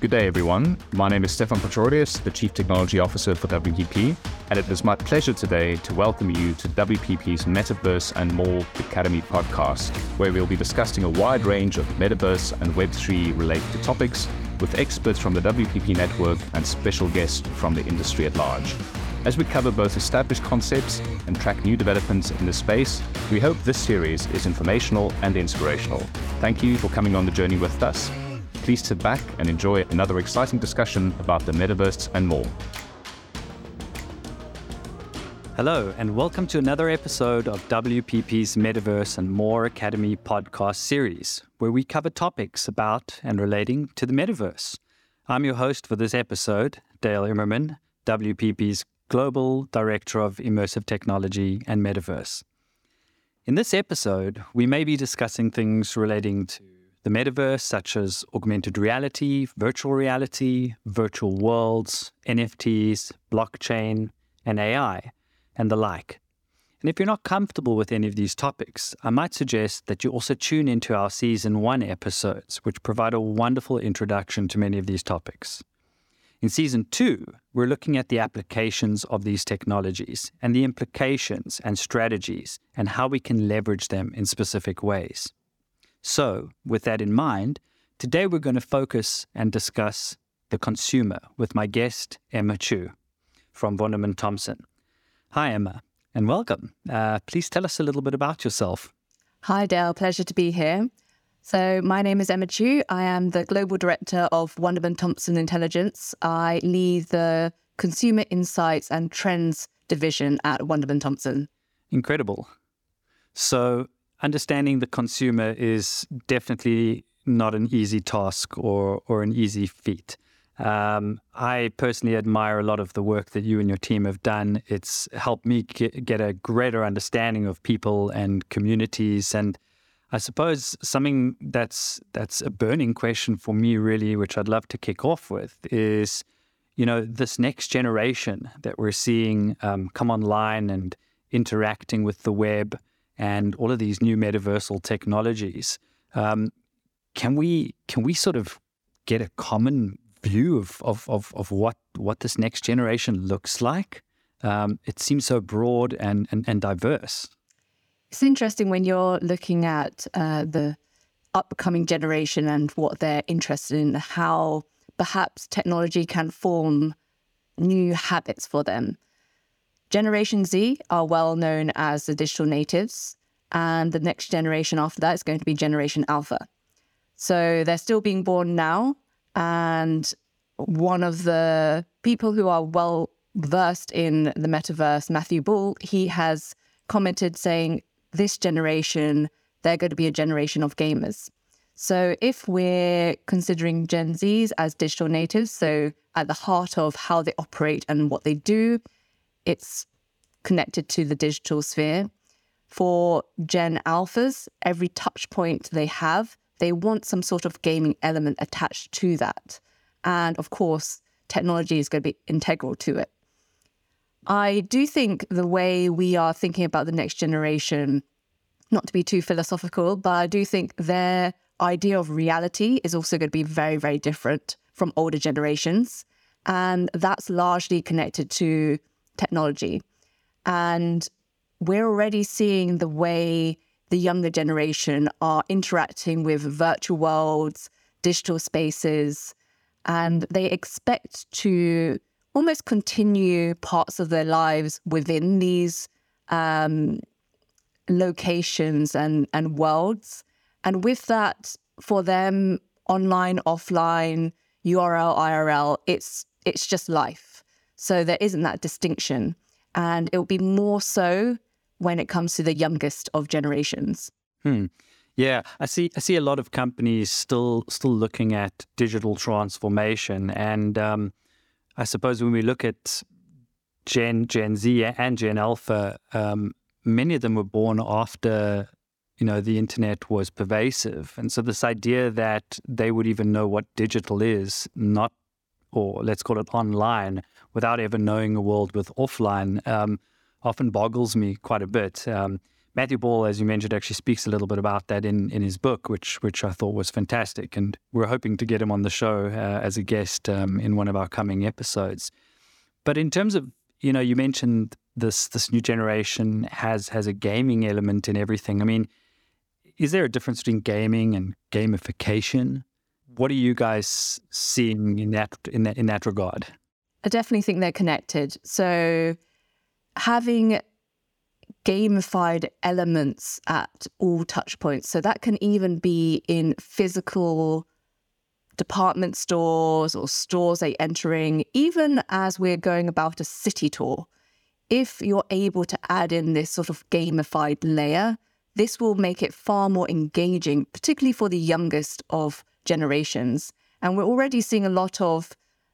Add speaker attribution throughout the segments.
Speaker 1: Good day, everyone. My name is Stephan Pretorius, the Chief Technology Officer for WPP, and it is my pleasure today to welcome you to WPP's Metaverse and More Academy podcast, where we'll be discussing a wide range of metaverse and Web3 related topics with experts from the WPP network and special guests from the industry at large. As we cover both established concepts and track new developments in the space, we hope this series is informational and inspirational. Thank you for coming on the journey with us. Please sit back and enjoy another exciting discussion about the metaverse and more.
Speaker 2: Hello, and welcome to another episode of WPP's Metaverse and More Academy podcast series, where we cover topics about and relating to the metaverse. I'm your host for this episode, Dale Imerman, WPP's Global Director of Immersive Technology and Metaverse. In this episode, we may be discussing things relating to the metaverse, such as augmented reality, virtual reality, virtual worlds, NFTs, blockchain, and AI, and the like. And if you're not comfortable with any of these topics, I might suggest that you also tune into our season one episodes, which provide a wonderful introduction to many of these topics. In season two, we're looking at the applications of these technologies and the implications and strategies and how we can leverage them in specific ways. So, with that in mind, today we're going to focus and discuss the consumer with my guest, Emma Chiu from Wunderman Thompson. Hi, Emma, and welcome. Uh, please tell us a little bit about yourself.
Speaker 3: Hi, Dale. Pleasure to be here. So, my name is Emma Chiu. I am the Global Director of Wunderman Thompson Intelligence. I lead the Consumer Insights and Trends Division at Wunderman Thompson.
Speaker 2: Incredible. So, understanding the consumer is definitely not an easy task or, or an easy feat. Um, I personally admire a lot of the work that you and your team have done. It's helped me get, get a greater understanding of people and communities and I suppose something that's that's a burning question for me, really, which I'd love to kick off with, is you know this next generation that we're seeing um, come online and interacting with the web and all of these new metaversal technologies. Um, can we can we sort of get a common view of of of, of what what this next generation looks like? Um, it seems so broad and, and, and diverse.
Speaker 3: It's interesting when you're looking at uh, the upcoming generation and what they're interested in, how perhaps technology can form new habits for them. Generation Z are well known as the digital natives, and the next generation after that is going to be Generation Alpha. So they're still being born now, and one of the people who are well versed in the metaverse, Matthew Ball, he has commented saying this generation, they're going to be a generation of gamers. So if we're considering Gen Zs as digital natives, so at the heart of how they operate and what they do, it's connected to the digital sphere. For Gen Alphas, every touch point they have, they want some sort of gaming element attached to that. And of course, technology is going to be integral to it. I do think the way we are thinking about the next generation, not to be too philosophical, but I do think their idea of reality is also going to be very, very different from older generations. And that's largely connected to technology. And we're already seeing the way the younger generation are interacting with virtual worlds, digital spaces, and they expect to almost continue parts of their lives within these um, locations and, and worlds. And with that, for them, online, offline, URL, IRL, it's it's just life. So there isn't that distinction. And it will be more so when it comes to the youngest of generations.
Speaker 2: Hmm. Yeah, I see. I see a lot of companies still still looking at digital transformation, and um, I suppose when we look at Gen Gen Z and Gen Alpha, um, many of them were born after you know the internet was pervasive, and so this idea that they would even know what digital is, not or let's call it online, without ever knowing a world with offline, um, often boggles me quite a bit. Um, Matthew Ball, as you mentioned, actually speaks a little bit about that in, in his book, which which I thought was fantastic. And we're hoping to get him on the show uh, as a guest um, in one of our coming episodes. But in terms of, you know, you mentioned this this new generation has has a gaming element in everything. I mean, is there a difference between gaming and gamification? What are you guys seeing in that in that in that regard?
Speaker 3: I definitely think they're connected. So having gamified elements at all touch points. So that can even be in physical department stores or stores they're entering, even as we're going about a city tour. If you're able to add in this sort of gamified layer, this will make it far more engaging, particularly for the youngest of generations. And we're already seeing a lot of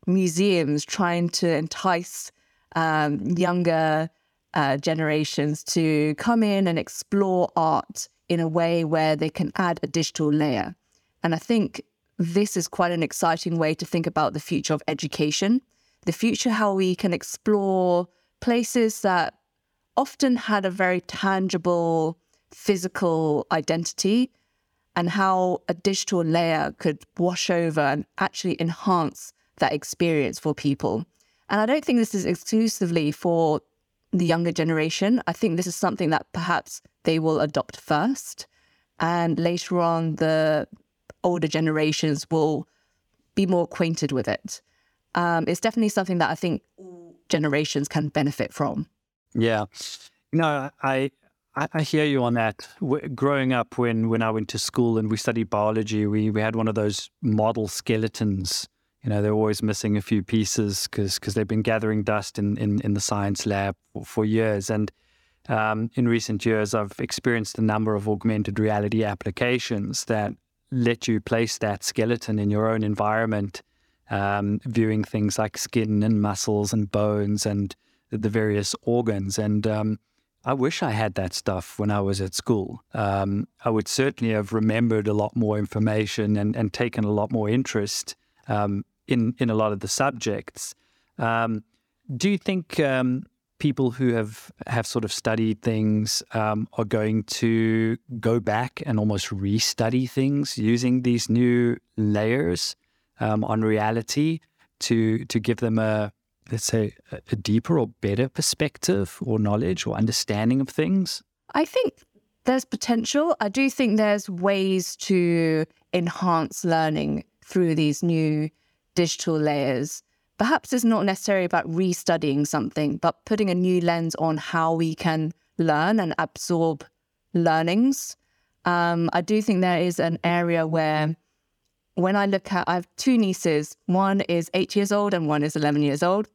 Speaker 3: museums trying to entice um, younger uh, generations to come in and explore art in a way where they can add a digital layer. And I think this is quite an exciting way to think about the future of education, the future, how we can explore places that often had a very tangible physical identity and how a digital layer could wash over and actually enhance that experience for people. And I don't think this is exclusively for the younger generation. I think this is something that perhaps they will adopt first. And later on, the older generations will be more acquainted with it. Um, it's definitely something that I think generations can benefit from.
Speaker 2: Yeah. No, I, I, I hear you on that. growing up, when, when I went to school and we studied biology, we, we had one of those model skeletons you know, they're always missing a few pieces because they've been gathering dust in, in, in the science lab for, for years. And um, in recent years, I've experienced a number of augmented reality applications that let you place that skeleton in your own environment, um, viewing things like skin and muscles and bones and the various organs. And um, I wish I had that stuff when I was at school. Um, I would certainly have remembered a lot more information and, and taken a lot more interest um, in in a lot of the subjects. Um, do you think um, people who have have sort of studied things um, are going to go back and almost restudy things using these new layers um, on reality to to give them a let's say a deeper or better perspective or knowledge or understanding of things?
Speaker 3: I think there's potential. I do think there's ways to enhance learning through these new digital layers. Perhaps it's not necessarily about restudying something, but putting a new lens on how we can learn and absorb learnings. Um, I do think there is an area where, when I look at, I have two nieces. One is eight years old and one is 11 years old.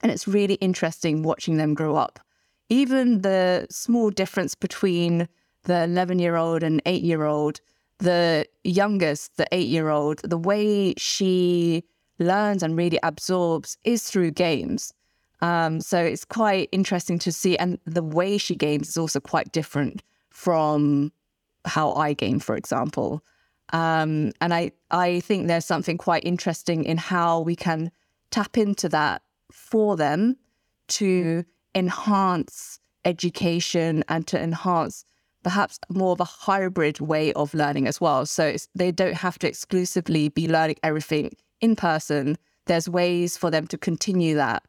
Speaker 3: And it's really interesting watching them grow up. Even the small difference between the 11 year old and eight year old the youngest, the eight year old, the way she learns and really absorbs is through games. Um, so it's quite interesting to see. And the way she games is also quite different from how I game, for example. Um, and I, I think there's something quite interesting in how we can tap into that for them to enhance education and to enhance perhaps more of a hybrid way of learning as well. So they don't have to exclusively be learning everything in person. There's ways for them to continue that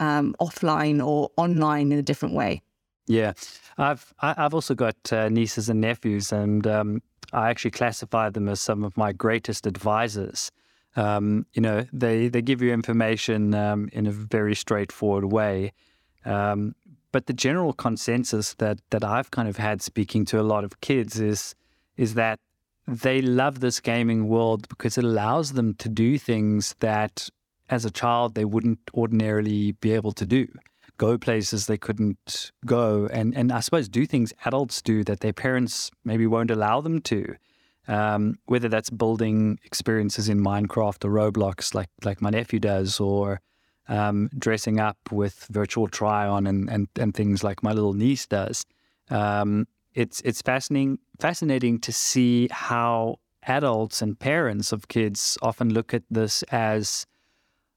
Speaker 3: um, offline or online in a different way.
Speaker 2: Yeah, I've I've also got uh, nieces and nephews, and um, I actually classify them as some of my greatest advisors. Um, you know, they they give you information um, in a very straightforward way. Um, but the general consensus that that I've kind of had speaking to a lot of kids is is that they love this gaming world because it allows them to do things that as a child they wouldn't ordinarily be able to do go places they couldn't go and and I suppose do things adults do that their parents maybe won't allow them to um, whether that's building experiences in Minecraft or Roblox like like my nephew does or um, dressing up with virtual try on and, and, and things like my little niece does. Um, it's it's fascinating fascinating to see how adults and parents of kids often look at this as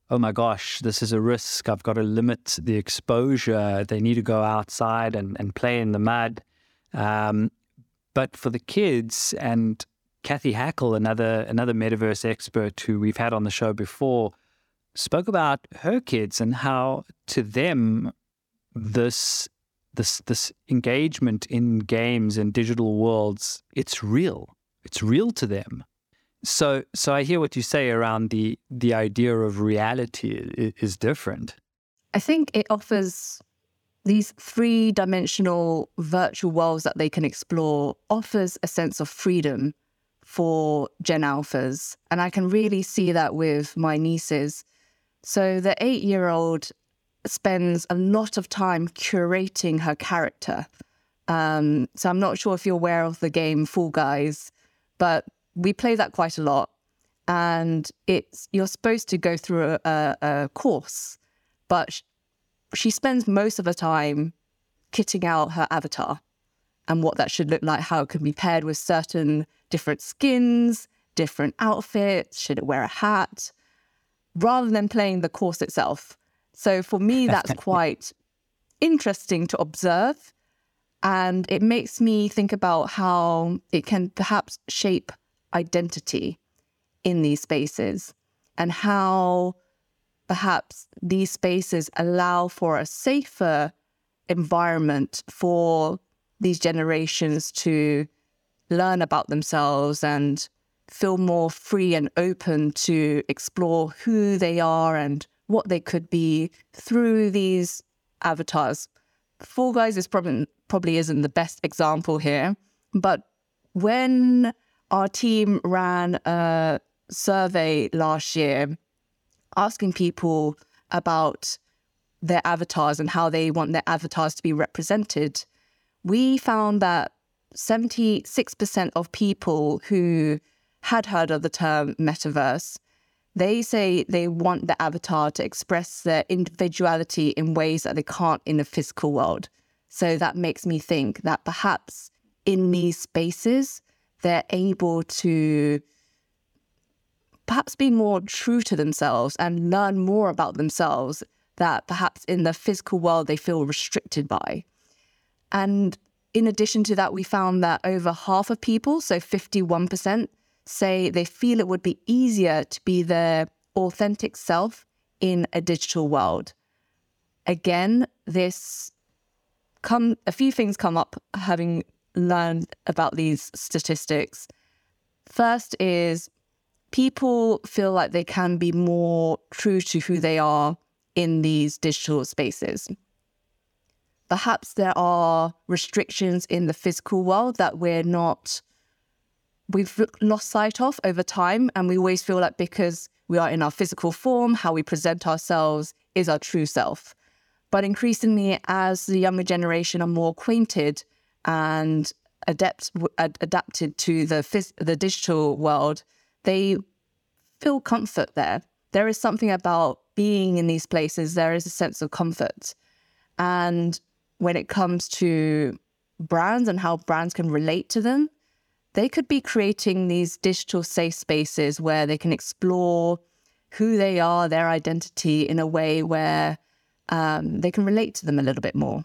Speaker 2: oh my gosh, this is a risk. I've got to limit the exposure. They need to go outside and, and play in the mud. Um, but for the kids and Cathy Hackl, another another metaverse expert who we've had on the show before, spoke about her kids and how to them this this this engagement in games and digital worlds it's real. It's real to them. So so i hear what you say around the the idea of reality is different.
Speaker 3: I think it offers these three dimensional virtual worlds that they can explore offers a sense of freedom for Gen Alphas. And I can really see that with my nieces. So the eight year old spends a lot of time curating her character. Um, so I'm not sure if you're aware of the game Fall Guys, but we play that quite a lot. And it's you're supposed to go through a, a, a course, but she spends most of her time kitting out her avatar and what that should look like, how it can be paired with certain different skins, different outfits, should it wear a hat, rather than playing the course itself. So for me, that's quite interesting to observe. And it makes me think about how it can perhaps shape identity in these spaces and how perhaps these spaces allow for a safer environment for these generations to learn about themselves and feel more free and open to explore who they are and what they could be through these avatars. Fall Guys is probably probably isn't the best example here, but when our team ran a survey last year asking people about their avatars and how they want their avatars to be represented, we found that 76% of people who had heard of the term metaverse, they say they want the avatar to express their individuality in ways that they can't in the physical world. So that makes me think that perhaps in these spaces, they're able to perhaps be more true to themselves and learn more about themselves that perhaps in the physical world they feel restricted by. And in addition to that, we found that over half of people, so 51%, say they feel it would be easier to be their authentic self in a digital world. Again, this come a few things come up having learned about these statistics. First is people feel like they can be more true to who they are in these digital spaces. Perhaps there are restrictions in the physical world that we're not, we've lost sight of over time. And we always feel like because we are in our physical form, how we present ourselves is our true self. But increasingly, as the younger generation are more acquainted and adept, adapted to the, phys- the digital world, they feel comfort there. There is something about being in these places, there is a sense of comfort. And when it comes to brands and how brands can relate to them, they could be creating these digital safe spaces where they can explore who they are, their identity in a way where um, they can relate to them a little bit more.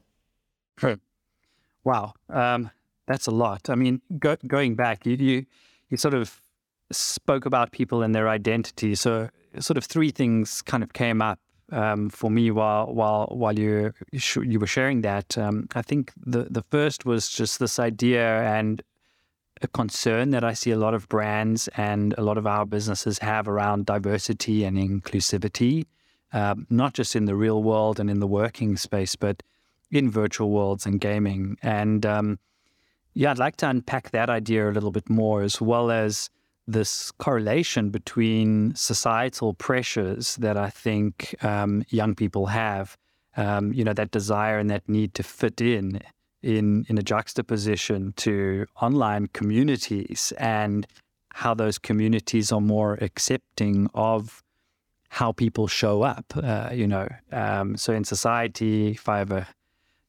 Speaker 2: Wow, um, that's a lot. I mean, go, going back, you, you you sort of spoke about people and their identity. So, sort of three things kind of came up um, for me while while while you you were sharing that. Um, I think the the first was just this idea and a concern that I see a lot of brands and a lot of our businesses have around diversity and inclusivity, um, not just in the real world and in the working space, but in virtual worlds and gaming. And um, yeah, I'd like to unpack that idea a little bit more, as well as this correlation between societal pressures that I think um, young people have, um, you know, that desire and that need to fit in, in in a juxtaposition to online communities and how those communities are more accepting of how people show up. Uh, you know, um, so in society, if I have a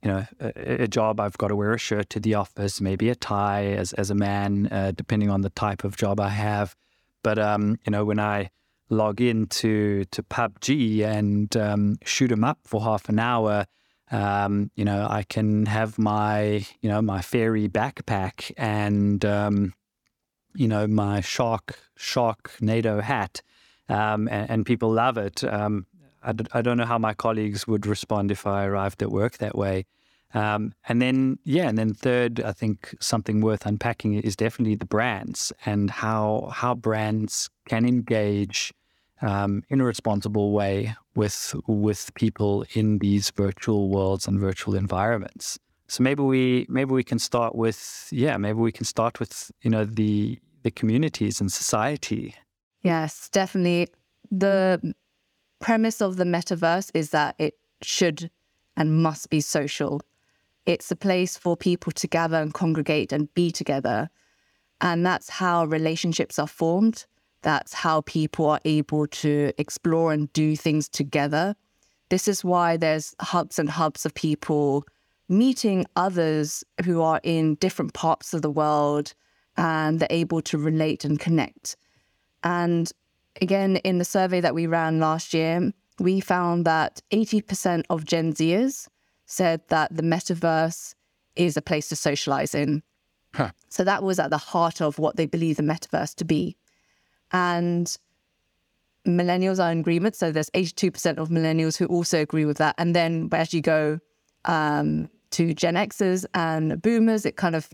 Speaker 2: you know, a, a, job, I've got to wear a shirt to the office, maybe a tie as, as a man, uh, depending on the type of job I have. But, um, you know, when I log into to PUBG and um, shoot them up for half an hour, Um, you know, I can have my, you know, my fairy backpack and, um, you know, my shark, shark NATO hat, um, and, and, people love it. I d- I don't know how my colleagues would respond if I arrived at work that way. Um, and then, yeah, and then third, I think something worth unpacking is definitely the brands and how how brands can engage um, in a responsible way with with people in these virtual worlds and virtual environments. So maybe we maybe we can start with yeah maybe we can start with you know the the communities and society.
Speaker 3: Yes, definitely. The premise of the metaverse is that it should and must be social it's a place for people to gather and congregate and be together. And that's how relationships are formed. That's how people are able to explore and do things together. This is why there's hubs and hubs of people meeting others who are in different parts of the world and they're able to relate and connect. And again, in the survey that we ran last year, we found that 80% of Gen Zers said that the metaverse is a place to socialize in. Huh. So that was at the heart of what they believe the metaverse to be. And millennials are in agreement. So there's 82% of millennials who also agree with that. And then as you go um, to Gen Xers and boomers, it kind of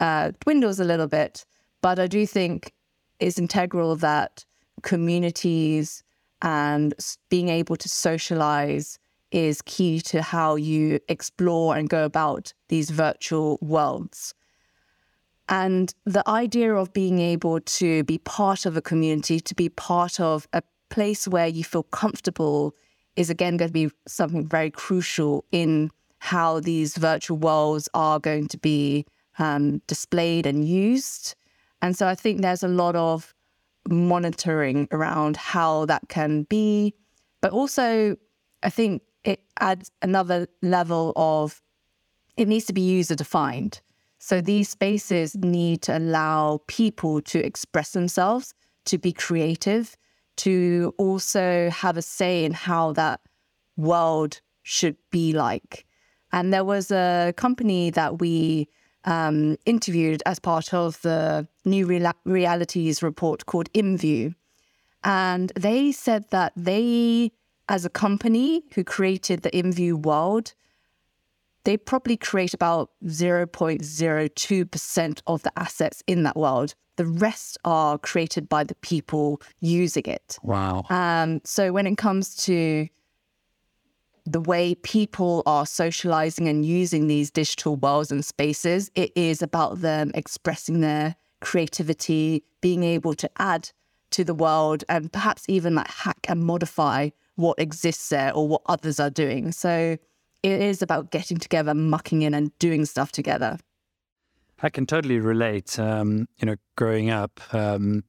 Speaker 3: uh, dwindles a little bit. But I do think it's integral that communities and being able to socialize is key to how you explore and go about these virtual worlds. And the idea of being able to be part of a community, to be part of a place where you feel comfortable, is again going to be something very crucial in how these virtual worlds are going to be um, displayed and used. And so I think there's a lot of monitoring around how that can be. But also, I think it adds another level of it needs to be user defined. So these spaces need to allow people to express themselves, to be creative, to also have a say in how that world should be like. And there was a company that we um, interviewed as part of the new Real- realities report called InView. And they said that they as a company who created the InView world, they probably create about 0.02% of the assets in that world. The rest are created by the people using it.
Speaker 2: Wow.
Speaker 3: Um, so when it comes to the way people are socializing and using these digital worlds and spaces, it is about them expressing their creativity, being able to add to the world, and perhaps even like hack and modify what exists there or what others are doing. So it is about getting together, mucking in, and doing stuff together.
Speaker 2: I can totally relate. Um, you know, growing up, um,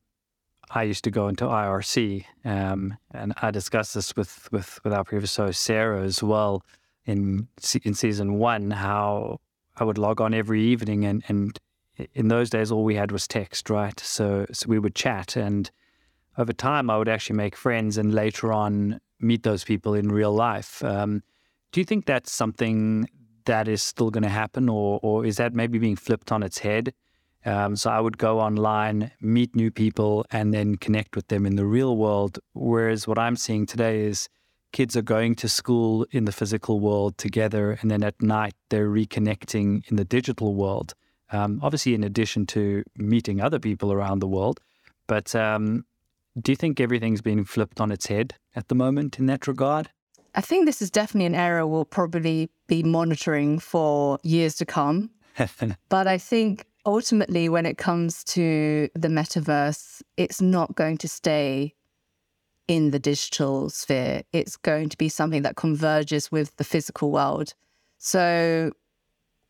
Speaker 2: I used to go into IRC, um, and I discussed this with, with, with our previous host Sarah as well in in season one. How I would log on every evening, and and in those days, all we had was text, right? So so we would chat, and over time, I would actually make friends, and later on, meet those people in real life. Um, do you think that's something that is still going to happen, or or is that maybe being flipped on its head? Um, so I would go online, meet new people, and then connect with them in the real world. Whereas what I'm seeing today is kids are going to school in the physical world together, and then at night they're reconnecting in the digital world. Um, obviously, in addition to meeting other people around the world, but um, do you think everything's being flipped on its head at the moment in that regard?
Speaker 3: I think this is definitely an area we'll probably be monitoring for years to come. but I think ultimately, when it comes to the metaverse, it's not going to stay in the digital sphere. It's going to be something that converges with the physical world. So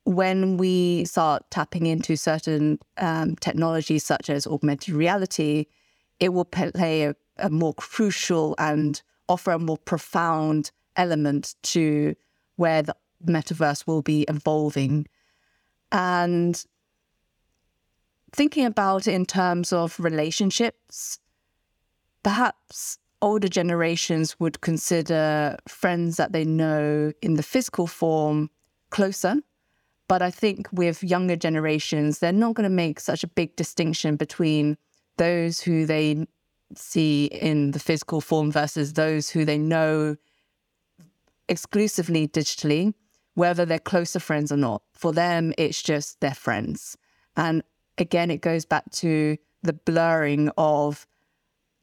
Speaker 3: when we start tapping into certain um, technologies such as augmented reality, it will play a, a more crucial and offer a more profound element to where the metaverse will be evolving. And thinking about in terms of relationships, perhaps older generations would consider friends that they know in the physical form closer. But I think with younger generations, they're not going to make such a big distinction between those who they see in the physical form versus those who they know exclusively digitally, whether they're closer friends or not. For them, it's just their friends. And again, it goes back to the blurring of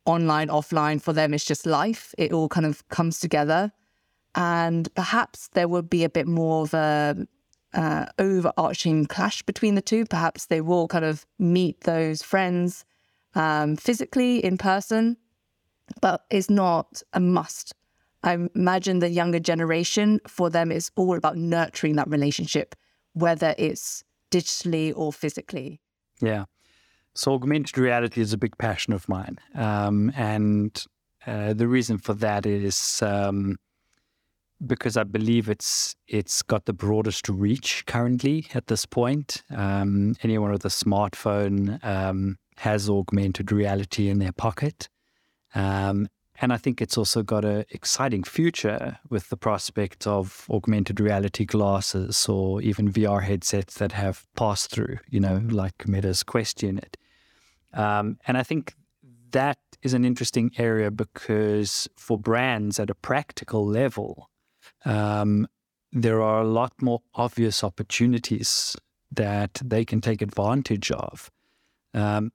Speaker 3: online, offline. For them, it's just life. It all kind of comes together. And perhaps there would be a bit more of a uh, overarching clash between the two. Perhaps they will kind of meet those friends um, physically in person, but it's not a must. I imagine the younger generation, for them, it's all about nurturing that relationship, whether it's digitally or physically.
Speaker 2: Yeah. So augmented reality is a big passion of mine. Um, and uh, the reason for that is um, because I believe it's it's got the broadest reach currently at this point. Um, anyone with a smartphone um, has augmented reality in their pocket. Um, and I think it's also got an exciting future with the prospect of augmented reality glasses or even VR headsets that have pass through, you know, like Meta's Quest unit. Um, and I think that is an interesting area because for brands at a practical level, um, there are a lot more obvious opportunities that they can take advantage of. Um,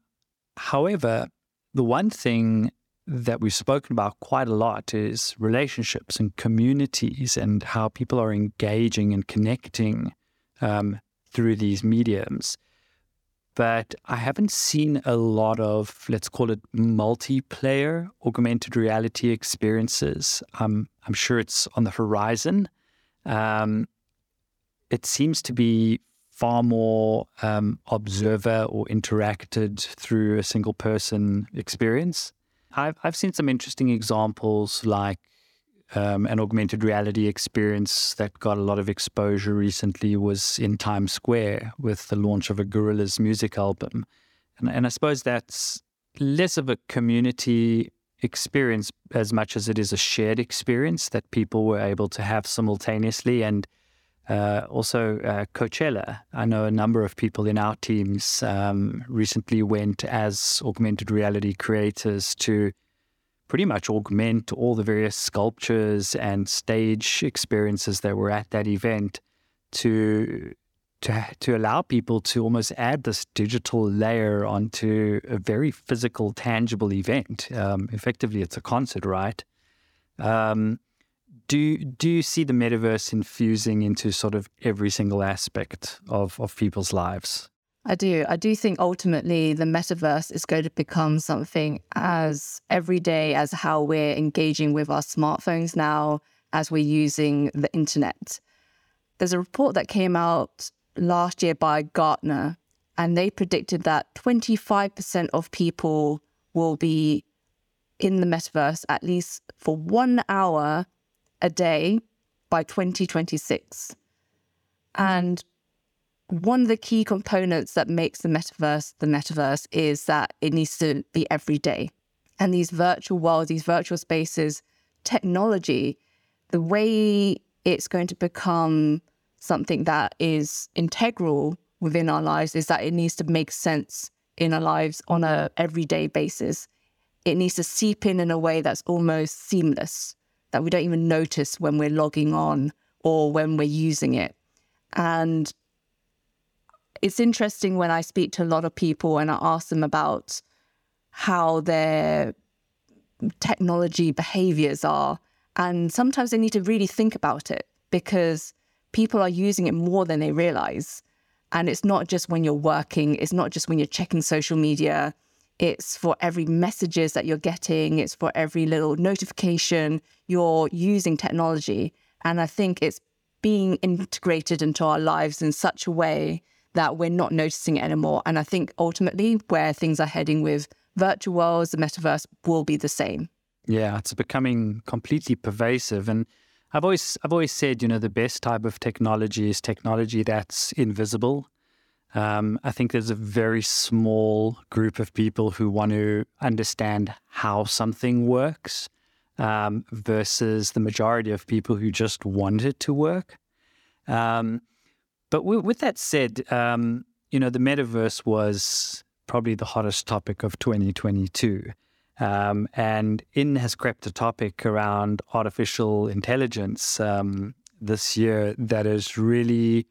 Speaker 2: however, the one thing that we've spoken about quite a lot is relationships and communities and how people are engaging and connecting um, through these mediums. But I haven't seen a lot of, let's call it multiplayer augmented reality experiences. Um, I'm sure it's on the horizon. Um, it seems to be far more um, observer or interacted through a single person experience. I've, I've seen some interesting examples like um, an augmented reality experience that got a lot of exposure recently was in Times Square with the launch of a Gorillaz music album. And, and I suppose that's less of a community experience as much as it is a shared experience that people were able to have simultaneously. And uh, also, uh, Coachella. I know a number of people in our teams um, recently went as augmented reality creators to pretty much augment all the various sculptures and stage experiences that were at that event to to to allow people to almost add this digital layer onto a very physical, tangible event. Um, effectively, it's a concert, right? Um, do do you see the metaverse infusing into sort of every single aspect of, of people's lives?
Speaker 3: I do. I do think ultimately the metaverse is going to become something as everyday as how we're engaging with our smartphones now, as we're using the internet. There's a report that came out last year by Gartner, and they predicted that 25% of people will be in the metaverse at least for one hour a day by 2026. And one of the key components that makes the metaverse the metaverse is that it needs to be every day. And these virtual worlds, these virtual spaces, technology, the way it's going to become something that is integral within our lives is that it needs to make sense in our lives on a everyday basis. It needs to seep in in a way that's almost seamless that we don't even notice when we're logging on or when we're using it. And it's interesting when I speak to a lot of people and I ask them about how their technology behaviors are. And sometimes they need to really think about it because people are using it more than they realize. And it's not just when you're working, it's not just when you're checking social media, it's for every messages that you're getting, it's for every little notification. You're using technology. And I think it's being integrated into our lives in such a way that we're not noticing it anymore. And I think ultimately, where things are heading with virtual worlds, the metaverse will be the same.
Speaker 2: Yeah, it's becoming completely pervasive. And I've always I've always said, you know, the best type of technology is technology that's invisible Um, I think there's a very small group of people who want to understand how something works um, versus the majority of people who just want it to work. Um, but w- with that said, um, you know, the metaverse was probably the hottest topic of 2022. Um, and in has crept a topic around artificial intelligence um, this year that is really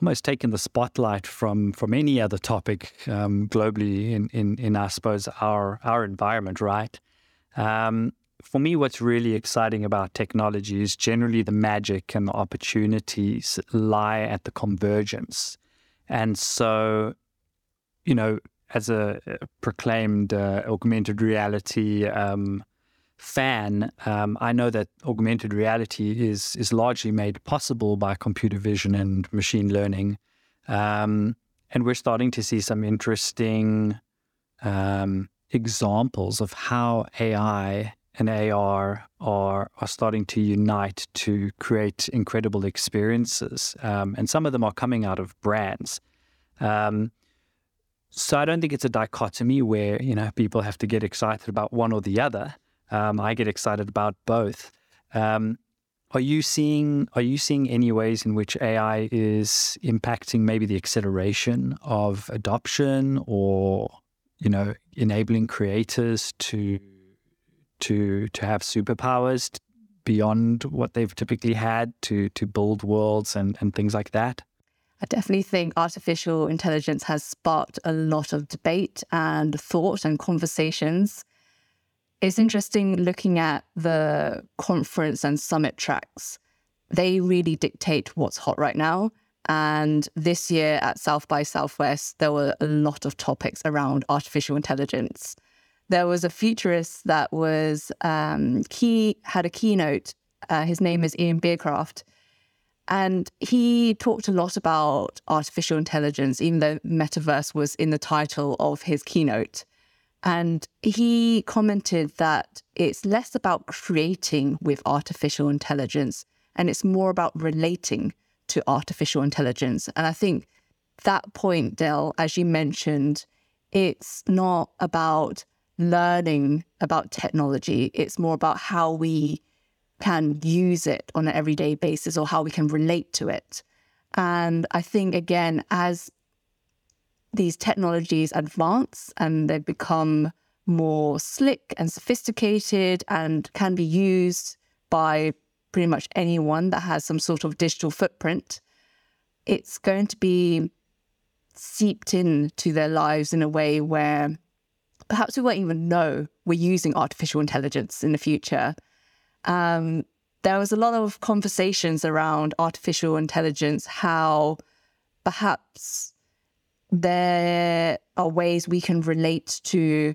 Speaker 2: almost taken the spotlight from from any other topic um, globally in, in in I suppose our our environment, right? Um, for me, what's really exciting about technology is generally the magic and the opportunities lie at the convergence. And so, you know, as a proclaimed uh, augmented reality um, fan, um, I know that augmented reality is is largely made possible by computer vision and machine learning, um, and we're starting to see some interesting um, examples of how AI and AR are are starting to unite to create incredible experiences, um, and some of them are coming out of brands. Um, so I don't think it's a dichotomy where you know people have to get excited about one or the other. Um, I get excited about both. Um, are you seeing Are you seeing any ways in which AI is impacting maybe the acceleration of adoption, or you know, enabling creators to to to have superpowers beyond what they've typically had to to build worlds and and things like that?
Speaker 3: I definitely think artificial intelligence has sparked a lot of debate and thought and conversations it's interesting looking at the conference and summit tracks. They really dictate what's hot right now. And this year at South by Southwest, there were a lot of topics around artificial intelligence. There was a futurist that was um, key had a keynote. Uh, his name is Ian Beacraft, and he talked a lot about artificial intelligence, even though metaverse was in the title of his keynote. And he commented that it's less about creating with artificial intelligence and it's more about relating to artificial intelligence. And I think that point, Dale, as you mentioned, it's not about learning about technology, it's more about how we can use it on an everyday basis or how we can relate to it. And I think, again, as these technologies advance and they become more slick and sophisticated and can be used by pretty much anyone that has some sort of digital footprint, it's going to be seeped into their lives in a way where perhaps we won't even know we're using artificial intelligence in the future. Um, there was a lot of conversations around artificial intelligence, how perhaps there are ways we can relate to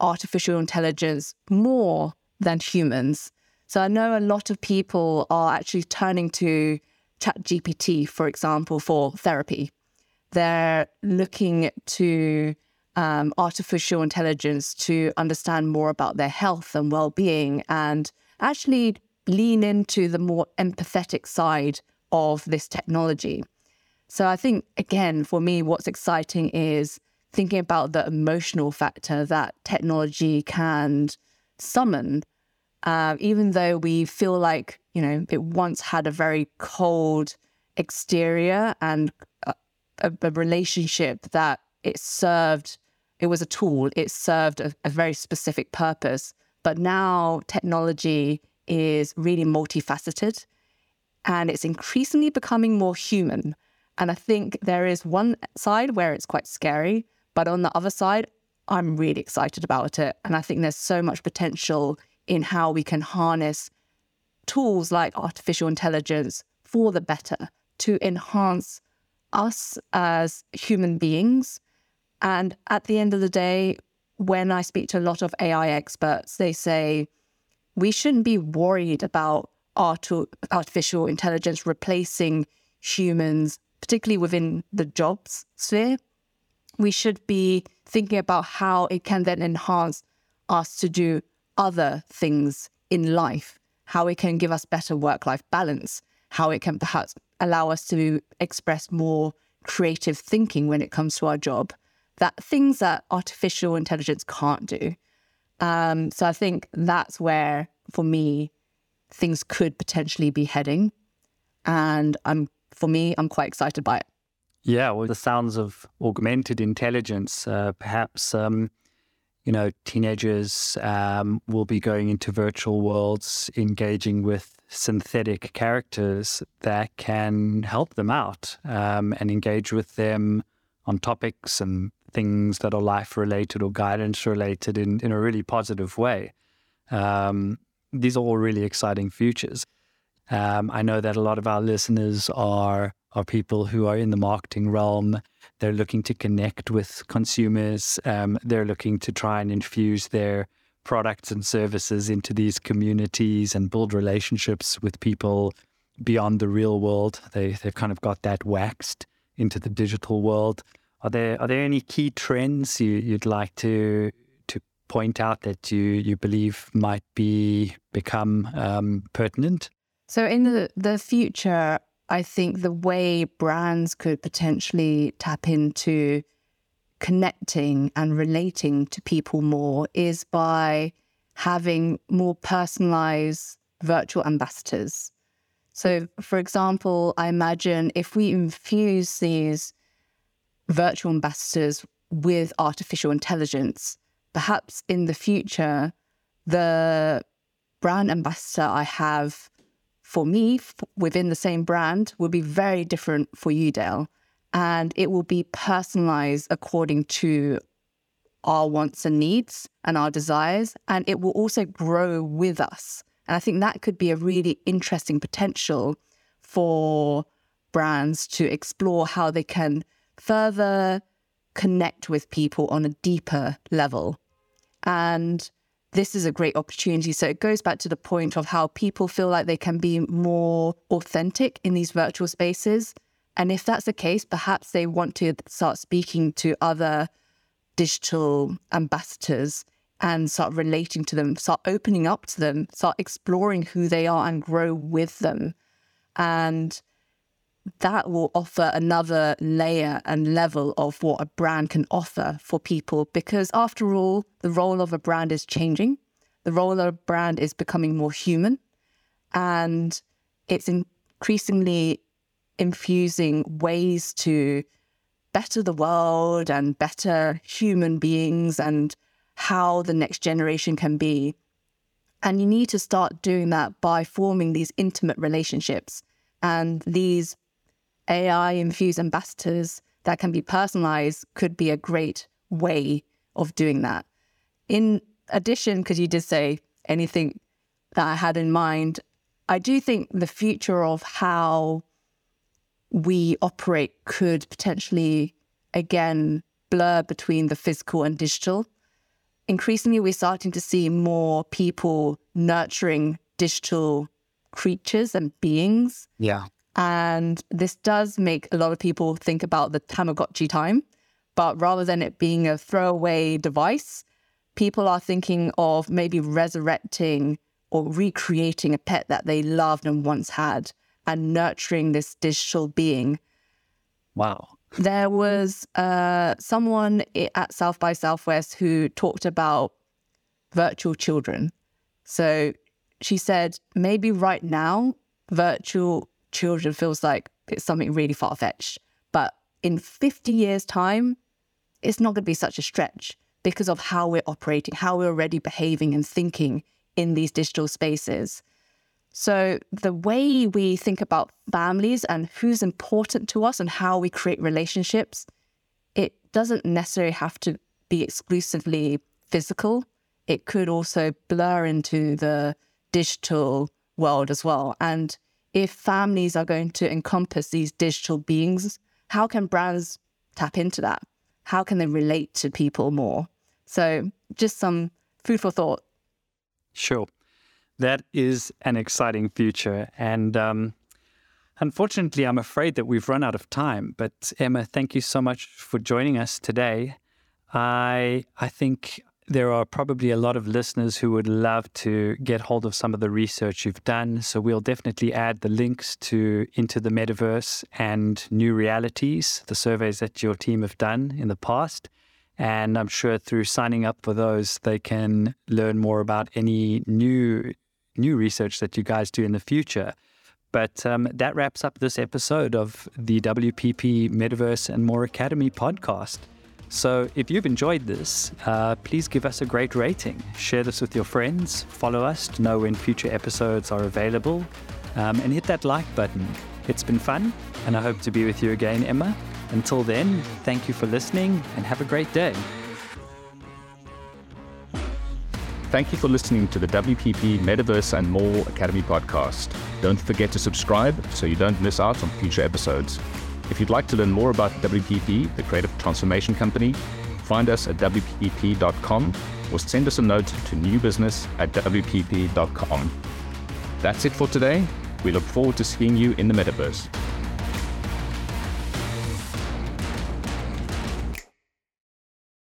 Speaker 3: artificial intelligence more than humans. So I know a lot of people are actually turning to ChatGPT, for example, for therapy. They're looking to um, artificial intelligence to understand more about their health and well being and actually lean into the more empathetic side of this technology. So I think, again, for me, what's exciting is thinking about the emotional factor that technology can summon. Uh, even though we feel like, you know, it once had a very cold exterior and a, a, a relationship that it served, it was a tool, it served a, a very specific purpose. But now technology is really multifaceted and it's increasingly becoming more human. And I think there is one side where it's quite scary, but on the other side, I'm really excited about it. And I think there's so much potential in how we can harness tools like artificial intelligence for the better to enhance us as human beings. And at the end of the day, when I speak to a lot of AI experts, they say we shouldn't be worried about art- artificial intelligence replacing humans particularly within the jobs sphere, we should be thinking about how it can then enhance us to do other things in life, how it can give us better work life balance, how it can perhaps allow us to express more creative thinking when it comes to our job, that things that artificial intelligence can't do. Um, so I think that's where, for me, things could potentially be heading. And I'm, for me, I'm quite excited by it.
Speaker 2: Yeah, well, the sounds of augmented intelligence, uh, perhaps, um, you know, teenagers um, will be going into virtual worlds, engaging with synthetic characters that can help them out um, and engage with them on topics and things that are life related or guidance related in, in a really positive way. Um, these are all really exciting futures. Um, I know that a lot of our listeners are are people who are in the marketing realm. They're looking to connect with consumers. Um, they're looking to try and infuse their products and services into these communities and build relationships with people beyond the real world. They they've kind of got that waxed into the digital world. Are there are there any key trends you, you'd like to to point out that you you believe might be become um, pertinent?
Speaker 3: So in the, the future, I think the way brands could potentially tap into connecting and relating to people more is by having more personalized virtual ambassadors. So, for example, I imagine if we infuse these virtual ambassadors with artificial intelligence, perhaps in the future, the brand ambassador I have for me f- within the same brand will be very different for you, Dale. And it will be personalized according to our wants and needs and our desires. And it will also grow with us. And I think that could be a really interesting potential for brands to explore how they can further connect with people on a deeper level. And this is a great opportunity. So it goes back to the point of how people feel like they can be more authentic in these virtual spaces. And if that's the case, perhaps they want to start speaking to other digital ambassadors and start relating to them, start opening up to them, start exploring who they are and grow with them. And that will offer another layer and level of what a brand can offer for people because after all the role of a brand is changing. The role of a brand is becoming more human and it's increasingly infusing ways to better the world and better human beings and how the next generation can be. And you need to start doing that by forming these intimate relationships and these AI infused ambassadors that can be personalized could be a great way of doing that. In addition, because you did say anything that I had in mind, I do think the future of how we operate could potentially, again, blur between the physical and digital. Increasingly, we're starting to see more people nurturing digital creatures and beings.
Speaker 2: Yeah.
Speaker 3: And this does make a lot of people think about the Tamagotchi time. But rather than it being a throwaway device, people are thinking of maybe resurrecting or recreating a pet that they loved and once had and nurturing this digital being.
Speaker 2: Wow.
Speaker 3: There was uh, someone at South by Southwest who talked about virtual children. So she said, maybe right now, virtual children feels like it's something really far fetched. But in 50 years' time, it's not going to be such a stretch because of how we're operating, how we're already behaving and thinking in these digital spaces. So, the way we think about families and who's important to us and how we create relationships, it doesn't necessarily have to be exclusively physical. It could also blur into the digital world as well. And if families are going to encompass these digital beings, how can brands tap into that? How can they relate to people more? So, just some food for thought.
Speaker 2: Sure. That is an exciting future. And um, unfortunately, I'm afraid that we've run out of time. But Emma, thank you so much for joining us today. I, I think there are probably a lot of listeners who would love to get hold of some of the research you've done. So we'll definitely add the links to Into the Metaverse and New Realities, the surveys that your team have done in the past. And I'm sure through signing up for those, they can learn more about any new new research that you guys do in the future. But um, that wraps up this episode of the WPP Metaverse and More Academy podcast. So if you've enjoyed this, uh, please give us a great rating. Share this with your friends. Follow us to know when future episodes are available. Um, and hit that like button. It's been fun, and I hope to be with you again, Emma. Until then, thank you for listening and have a great day.
Speaker 1: Thank you for listening to the WPP Metaverse and More Academy podcast. Don't forget to subscribe so you don't miss out on future episodes. If you'd like to learn more about WPP, the creative transformation company, find us at WPP.com or send us a note to newbusiness at WPP.com. That's it for today. We look forward to seeing you in the metaverse.